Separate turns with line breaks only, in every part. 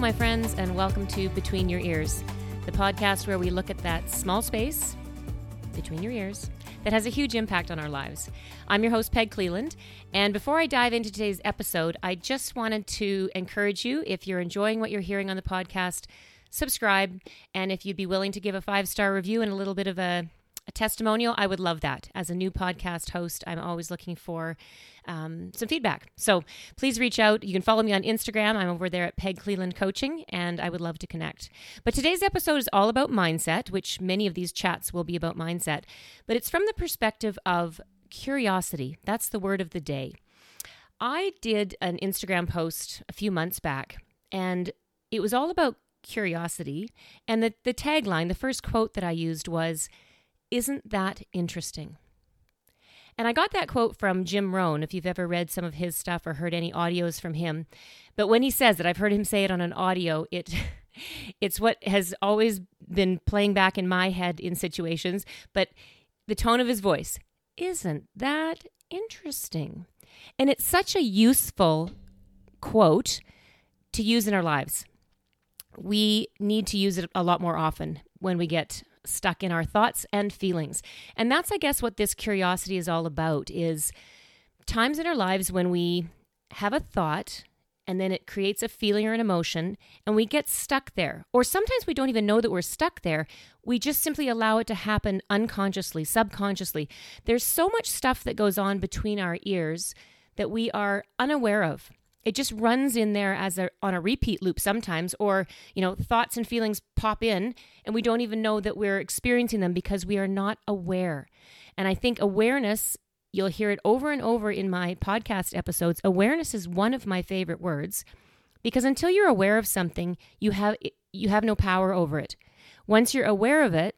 My friends, and welcome to Between Your Ears, the podcast where we look at that small space between your ears that has a huge impact on our lives. I'm your host, Peg Cleland, and before I dive into today's episode, I just wanted to encourage you if you're enjoying what you're hearing on the podcast, subscribe, and if you'd be willing to give a five star review and a little bit of a a testimonial, I would love that. As a new podcast host, I'm always looking for um, some feedback. So please reach out. You can follow me on Instagram. I'm over there at Peg Cleland Coaching, and I would love to connect. But today's episode is all about mindset, which many of these chats will be about mindset, but it's from the perspective of curiosity. That's the word of the day. I did an Instagram post a few months back, and it was all about curiosity. And the, the tagline, the first quote that I used was, isn't that interesting? And I got that quote from Jim Rohn, if you've ever read some of his stuff or heard any audios from him. But when he says it, I've heard him say it on an audio, it it's what has always been playing back in my head in situations, but the tone of his voice, isn't that interesting? And it's such a useful quote to use in our lives. We need to use it a lot more often when we get stuck in our thoughts and feelings. And that's I guess what this curiosity is all about is times in our lives when we have a thought and then it creates a feeling or an emotion and we get stuck there. Or sometimes we don't even know that we're stuck there. We just simply allow it to happen unconsciously, subconsciously. There's so much stuff that goes on between our ears that we are unaware of it just runs in there as a on a repeat loop sometimes or you know thoughts and feelings pop in and we don't even know that we're experiencing them because we are not aware. And i think awareness you'll hear it over and over in my podcast episodes awareness is one of my favorite words because until you're aware of something you have you have no power over it. Once you're aware of it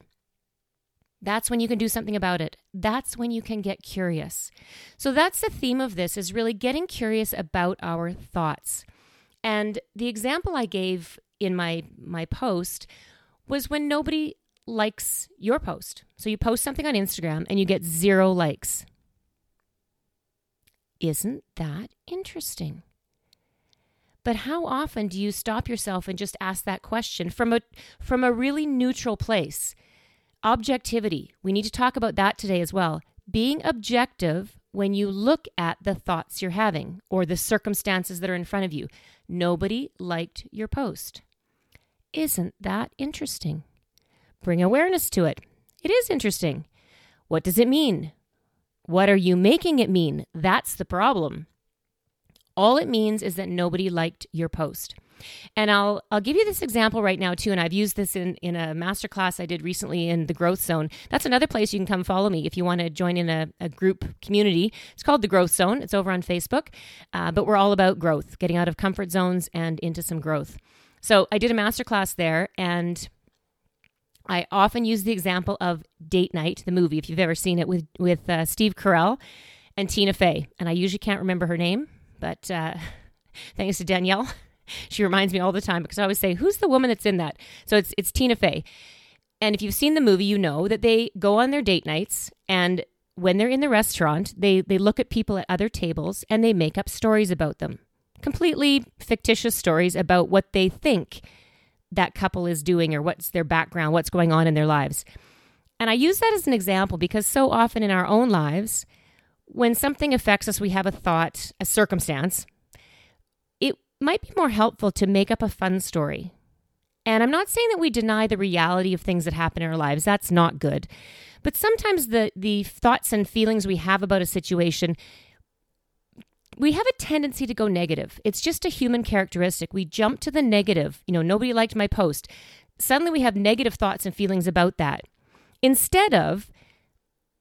that's when you can do something about it. That's when you can get curious. So that's the theme of this is really getting curious about our thoughts. And the example I gave in my my post was when nobody likes your post. So you post something on Instagram and you get zero likes. Isn't that interesting? But how often do you stop yourself and just ask that question from a from a really neutral place? Objectivity. We need to talk about that today as well. Being objective when you look at the thoughts you're having or the circumstances that are in front of you. Nobody liked your post. Isn't that interesting? Bring awareness to it. It is interesting. What does it mean? What are you making it mean? That's the problem. All it means is that nobody liked your post. And I'll I'll give you this example right now too. And I've used this in in a masterclass I did recently in the Growth Zone. That's another place you can come follow me if you want to join in a, a group community. It's called the Growth Zone. It's over on Facebook, uh, but we're all about growth, getting out of comfort zones and into some growth. So I did a masterclass there, and I often use the example of Date Night, the movie, if you've ever seen it with with uh, Steve Carell and Tina Fey. And I usually can't remember her name, but uh, thanks to Danielle. She reminds me all the time because I always say, "Who's the woman that's in that?" So it's it's Tina Fey. And if you've seen the movie, you know that they go on their date nights and when they're in the restaurant, they they look at people at other tables and they make up stories about them. Completely fictitious stories about what they think that couple is doing or what's their background, what's going on in their lives. And I use that as an example because so often in our own lives, when something affects us, we have a thought, a circumstance, might be more helpful to make up a fun story. And I'm not saying that we deny the reality of things that happen in our lives. That's not good. But sometimes the the thoughts and feelings we have about a situation we have a tendency to go negative. It's just a human characteristic. We jump to the negative. You know, nobody liked my post. Suddenly we have negative thoughts and feelings about that. Instead of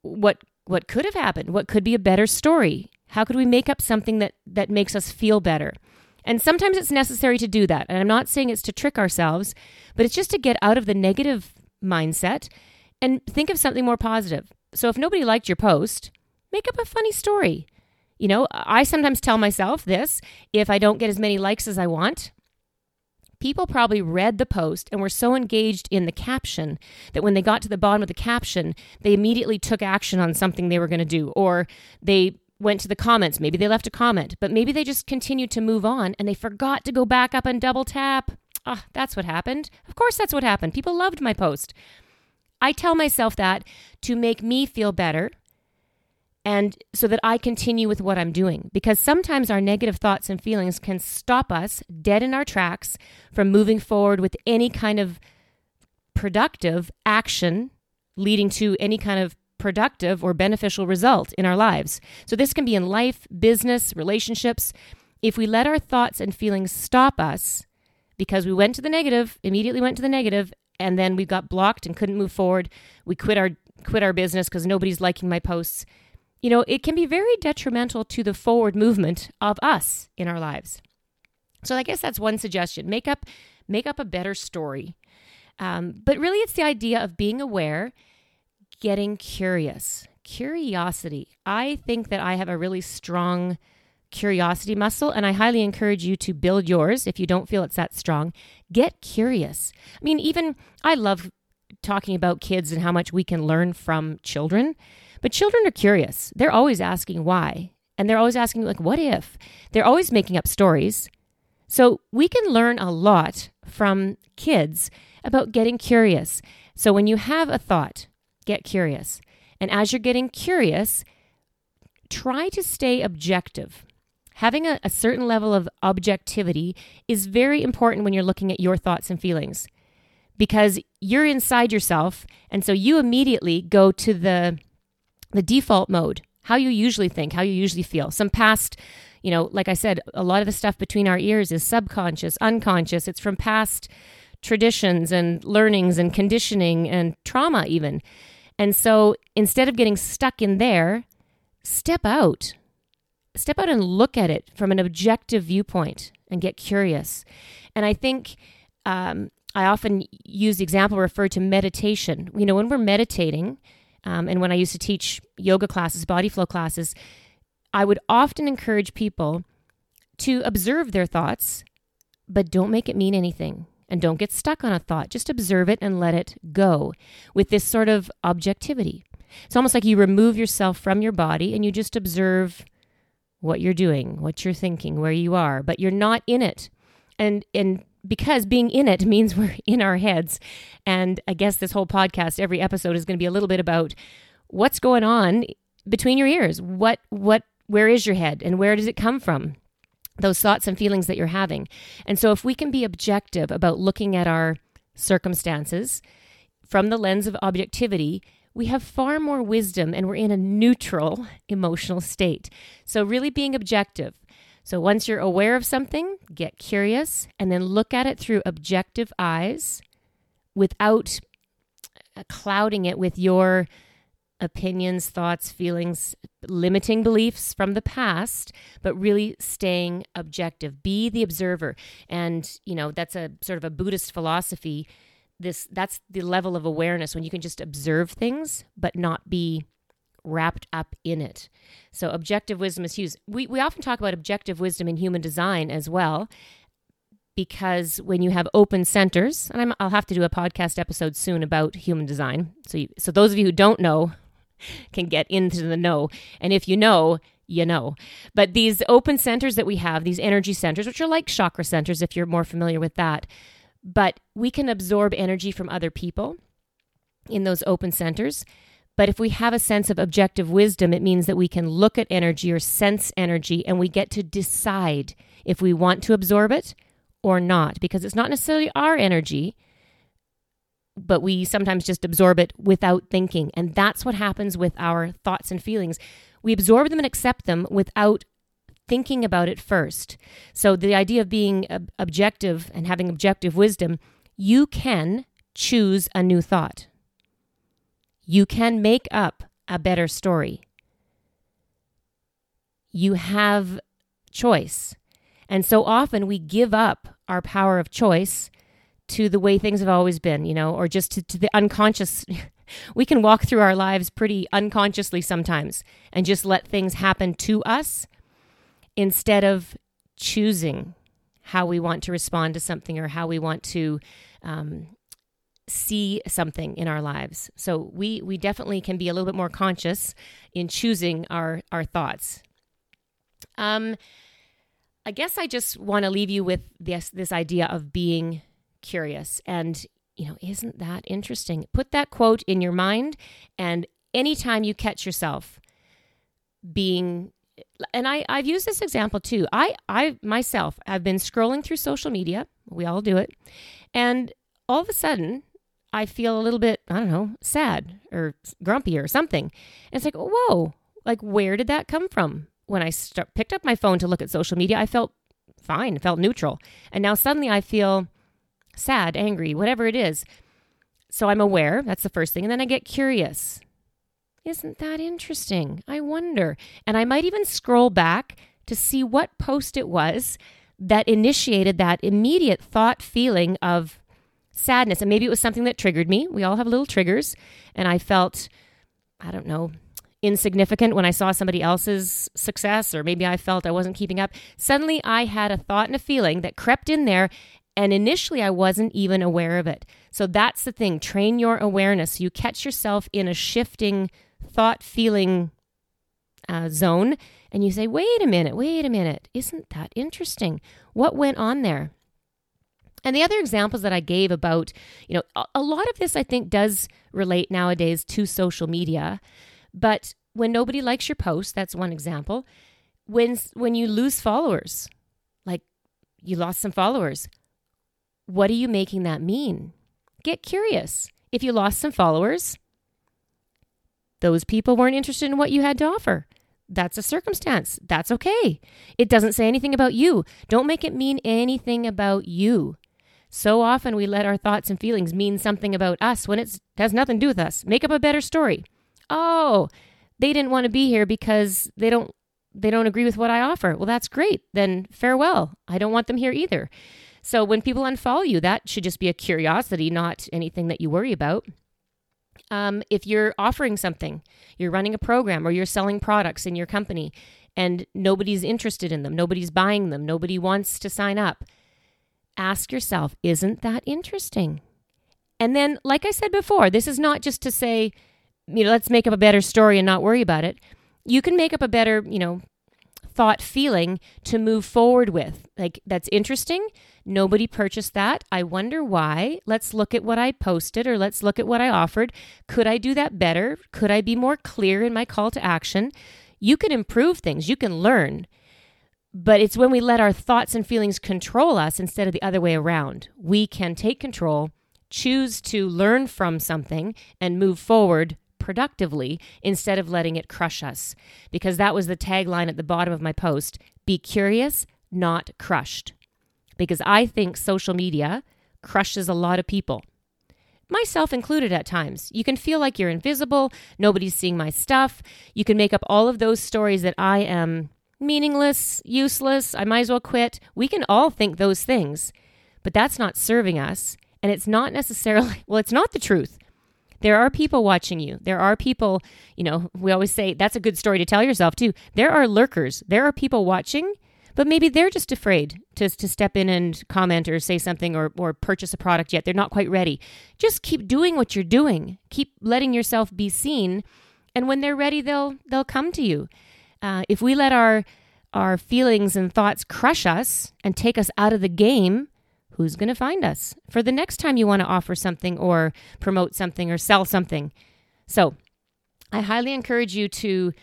what what could have happened? What could be a better story? How could we make up something that that makes us feel better? And sometimes it's necessary to do that. And I'm not saying it's to trick ourselves, but it's just to get out of the negative mindset and think of something more positive. So if nobody liked your post, make up a funny story. You know, I sometimes tell myself this if I don't get as many likes as I want, people probably read the post and were so engaged in the caption that when they got to the bottom of the caption, they immediately took action on something they were going to do, or they went to the comments. Maybe they left a comment, but maybe they just continued to move on and they forgot to go back up and double tap. Ah, oh, that's what happened. Of course, that's what happened. People loved my post. I tell myself that to make me feel better and so that I continue with what I'm doing. Because sometimes our negative thoughts and feelings can stop us dead in our tracks from moving forward with any kind of productive action leading to any kind of productive or beneficial result in our lives. So, this can be in life, business, relationships. If we let our thoughts and feelings stop us because we went to the negative, immediately went to the negative, and then we got blocked and couldn't move forward, we quit our quit our business because nobody's liking my posts. You know, it can be very detrimental to the forward movement of us in our lives. So I guess that's one suggestion. Make up make up a better story. Um, but really, it's the idea of being aware getting curious. Curiosity. I think that I have a really strong curiosity muscle, and I highly encourage you to build yours if you don't feel it's that strong. Get curious. I mean, even I love talking about kids and how much we can learn from children, but children are curious. They're always asking why, and they're always asking, like, what if? They're always making up stories. So we can learn a lot from kids about getting curious. So when you have a thought, get curious. And as you're getting curious, try to stay objective. Having a, a, certain level of objectivity is very important when you're looking at your thoughts and feelings because you're inside yourself. And so you immediately go to the, the default mode, how you usually think, how you usually feel. Some past, you know, like I said, a lot of the stuff between our ears is subconscious, unconscious. It's from past traditions and learnings and conditioning and trauma, even. And so instead of getting stuck in there, step out. Step out and look at it from an objective viewpoint and get curious. And I think um, I often use the example referred to meditation. You know, when we're meditating, um, and when I used to teach yoga classes, body flow classes, I would often encourage people to observe their thoughts, but don't make it mean anything. And don't get stuck on a thought. Just observe it and let it go with this sort of objectivity. It's almost like you remove yourself from your body and you just observe what you're doing, what you're thinking, where you are, but you're not in it. And and because being in it means we're in our heads. And I guess this whole podcast, every episode is going to be a little bit about what's going on between your ears. What what where is your head and where does it come from? Those thoughts and feelings that you're having. And so, if we can be objective about looking at our circumstances from the lens of objectivity, we have far more wisdom and we're in a neutral emotional state. So, really being objective. So, once you're aware of something, get curious and then look at it through objective eyes without uh, clouding it with your opinions, thoughts, feelings, limiting beliefs from the past, but really staying objective. Be the observer. And, you know, that's a sort of a Buddhist philosophy. This that's the level of awareness when you can just observe things but not be wrapped up in it. So objective wisdom is huge. We we often talk about objective wisdom in human design as well because when you have open centers, and i will have to do a podcast episode soon about human design. So, you, so those of you who don't know can get into the know. And if you know, you know. But these open centers that we have, these energy centers, which are like chakra centers if you're more familiar with that, but we can absorb energy from other people in those open centers. But if we have a sense of objective wisdom, it means that we can look at energy or sense energy and we get to decide if we want to absorb it or not, because it's not necessarily our energy but we sometimes just absorb it without thinking. And that's what happens with our thoughts and feelings. We absorb them and accept them without thinking about it first. So, the idea of being objective and having objective wisdom, you can choose a new thought. You can make up a better story. You have choice. And so often we give up our power of choice to the way things have always been, you know, or just to, to the unconscious. we can walk through our lives pretty unconsciously sometimes and just let things happen to us instead of choosing how we want to respond to something or how we want to um, see something in our lives. So we we definitely can be a little bit more conscious in choosing our our thoughts. Um, I guess I just want to leave you with this this idea of being curious. And, you know, isn't that interesting? Put that quote in your mind, and anytime you catch yourself being and I, I've used this example too. I, I myself have been scrolling through social media. We all do it. And all of a sudden, I feel a little bit, I don't know, sad or grumpy or something. And it's like, whoa, like where did that come from? When I st- picked up my phone to look at social media, I felt fine, felt neutral. And now suddenly I feel sad, angry, whatever it is. So I'm aware, that's the first thing. And then I get curious. Isn't that interesting? I wonder. And I might even scroll back to see what post it was that initiated that immediate thought feeling of sadness. And maybe it was something that triggered me. We all have little triggers. And I felt, I don't know, insignificant when I saw somebody else's success, or maybe I felt I wasn't keeping up. Suddenly I had a thought and a feeling that crept in there. And initially, I wasn't even aware of it. So that's the thing train your awareness. You catch yourself in a shifting thought feeling uh, zone and you say, wait a minute, wait a minute, isn't that interesting? What went on there? And the other examples that I gave about, you know, a, lot of this I think does relate nowadays to social media. But when nobody likes your post, that's one example. When when you lose followers, like you lost some followers, what are you making that mean? Get curious. If you lost some followers, those people weren't interested in what you had to offer. That's a circumstance. That's okay. It doesn't say anything about you. Don't make it mean anything about you. So often we let our thoughts and feelings mean something about us when it has nothing to do with us. Make up a better story. Oh, they didn't want to be here because they don't they don't agree with what I offer. Well, that's great. Then farewell. I don't want them here either. So when people unfollow you, that should just be a curiosity, not anything that you worry about. Um, if you're offering something, you're running a program or you're selling products in your company and nobody's interested in them, nobody's buying them, nobody wants to sign up, ask yourself, isn't that interesting? And then, like I said before, this is not just to say, you know, let's make up a better story and not worry about it. You can make up a better, you know, thought feeling to move forward with. Like, that's interesting. Nobody purchased that. I wonder why. Let's look at what I posted or let's look at what I offered. Could I do that better? Could I be more clear in my call to action? You can improve things, you can learn. But it's when we let our thoughts and feelings control us instead of the other way around. We can take control, choose to learn from something, and move forward productively instead of letting it crush us. Because that was the tagline at the bottom of my post be curious, not crushed because I think social media crushes a lot of people. Myself included at times. You can feel like you're invisible, nobody's seeing my stuff. You can make up all of those stories that I am meaningless, useless, I might as well quit. We can all think those things, but that's not serving us. And it's not necessarily, well, it's not the truth. There are people watching you. There are people, you know, we always say that's a good story to tell yourself too. There are lurkers. There are people watching but maybe they're just afraid to, to step in and comment or say something or, or purchase a product yet. They're not quite ready. Just keep doing what you're doing. Keep letting yourself be seen. And when they're ready, they'll they'll come to you. Uh, if we let our our feelings and thoughts crush us and take us out of the game, who's going to find us for the next time you want to offer something or promote something or sell something? So, I highly encourage you to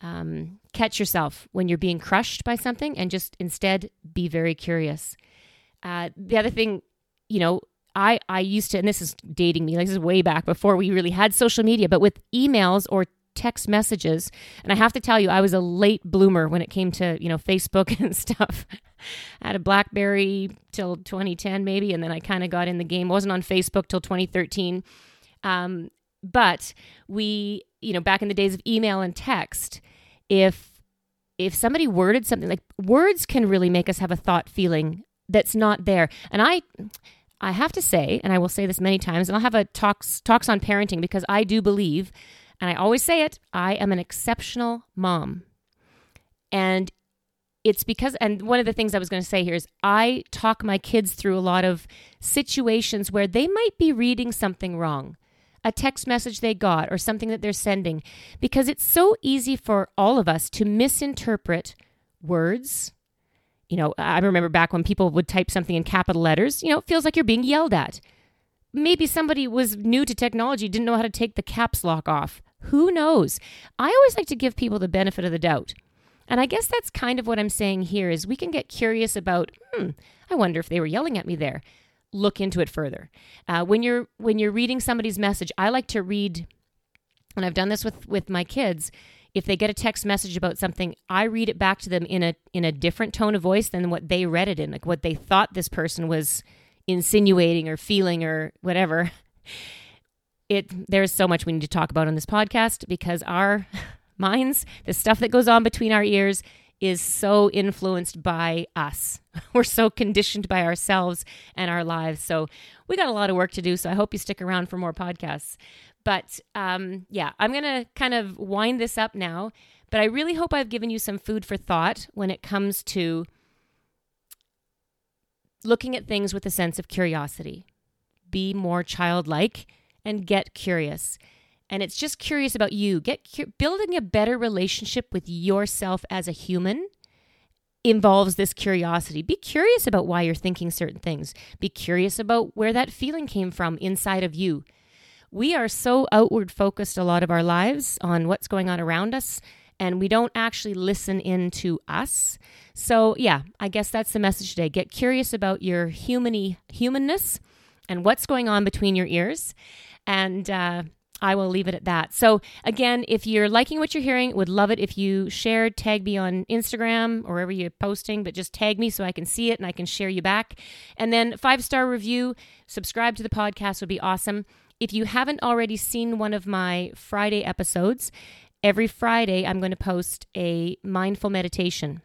um, catch yourself when you're being crushed by something and just instead be very curious. Uh, the other thing, you know, I, I used to, and this is dating me, like this is way back before we really had social media, but with emails or text messages, and I have to tell you, I was a late bloomer when it came to, you know, Facebook and stuff. I had a Blackberry till 2010, maybe, and then I kind of got in the game. wasn't on Facebook till 2013. Um, but we, you know, back in the days of email and text, if if somebody worded something like words can really make us have a thought feeling that's not there. And I I have to say, and I will say this many times, and I'll have a talks talks on parenting because I do believe, and I always say it, I am an exceptional mom. And it's because and one of the things I was going to say here is I talk my kids through a lot of situations where they might be reading something wrong a text message they got or something that they're sending because it's so easy for all of us to misinterpret words You know, I remember back when people would type something in capital letters, you know, it feels like you're being yelled at. Maybe somebody was new to technology, didn't know how to take the caps lock off. Who knows? I always like to give people the benefit of the doubt. And I guess that's kind of what I'm saying here is we can get curious about, hmm, I wonder if they were yelling at me there. Look into it further. Uh, when you're when you're reading somebody's message, I like to read, and I've done this with with my kids. If they get a text message about something, I read it back to them in a in a different tone of voice than what they read it in, like what they thought this person was insinuating or feeling or whatever. It there's so much we need to talk about on this podcast because our minds, the stuff that goes on between our ears is so influenced by us. We're so conditioned by ourselves and our lives. So we got a lot of work to do. So I hope you stick around for more podcasts. But um, yeah, I'm going to kind of wind this up now. But I really hope I've given you some food for thought when it comes to looking at things with a sense of curiosity. Be more childlike and get curious. And it's just curious about you. Get cu- building a better relationship with yourself as a human involves this curiosity. Be curious about why you're thinking certain things. Be curious about where that feeling came from inside of you. We are so outward focused a lot of our lives on what's going on around us and we don't actually listen in to us. So, yeah, I guess that's the message today. Get curious about your humany humanness and what's going on between your ears. And uh, I will leave it at that. So, again, if you're liking what you're hearing, would love it if you shared, tag me on Instagram or wherever you're posting, but just tag me so I can see it and I can share you back. And then, five star review, subscribe to the podcast would be awesome. If you haven't already seen one of my Friday episodes, every Friday I'm going to post a mindful meditation.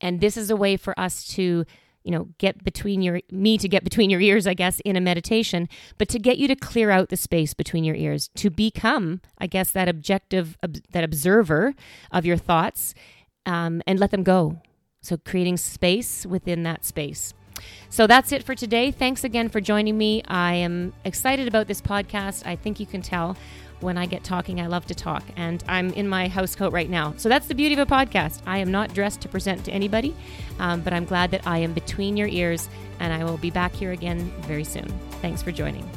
And this is a way for us to, you know, get between your, me to get between your ears, I guess, in a meditation, but to get you to clear out the space between your ears, to become, I guess, that objective, that observer of your thoughts um, and let them go. So creating space within that space. So that's it for today. Thanks again for joining me. I am excited about this podcast. I think you can tell when I get talking, I love to talk, and I'm in my house coat right now. So that's the beauty of a podcast. I am not dressed to present to anybody, um, but I'm glad that I am between your ears, and I will be back here again very soon. Thanks for joining.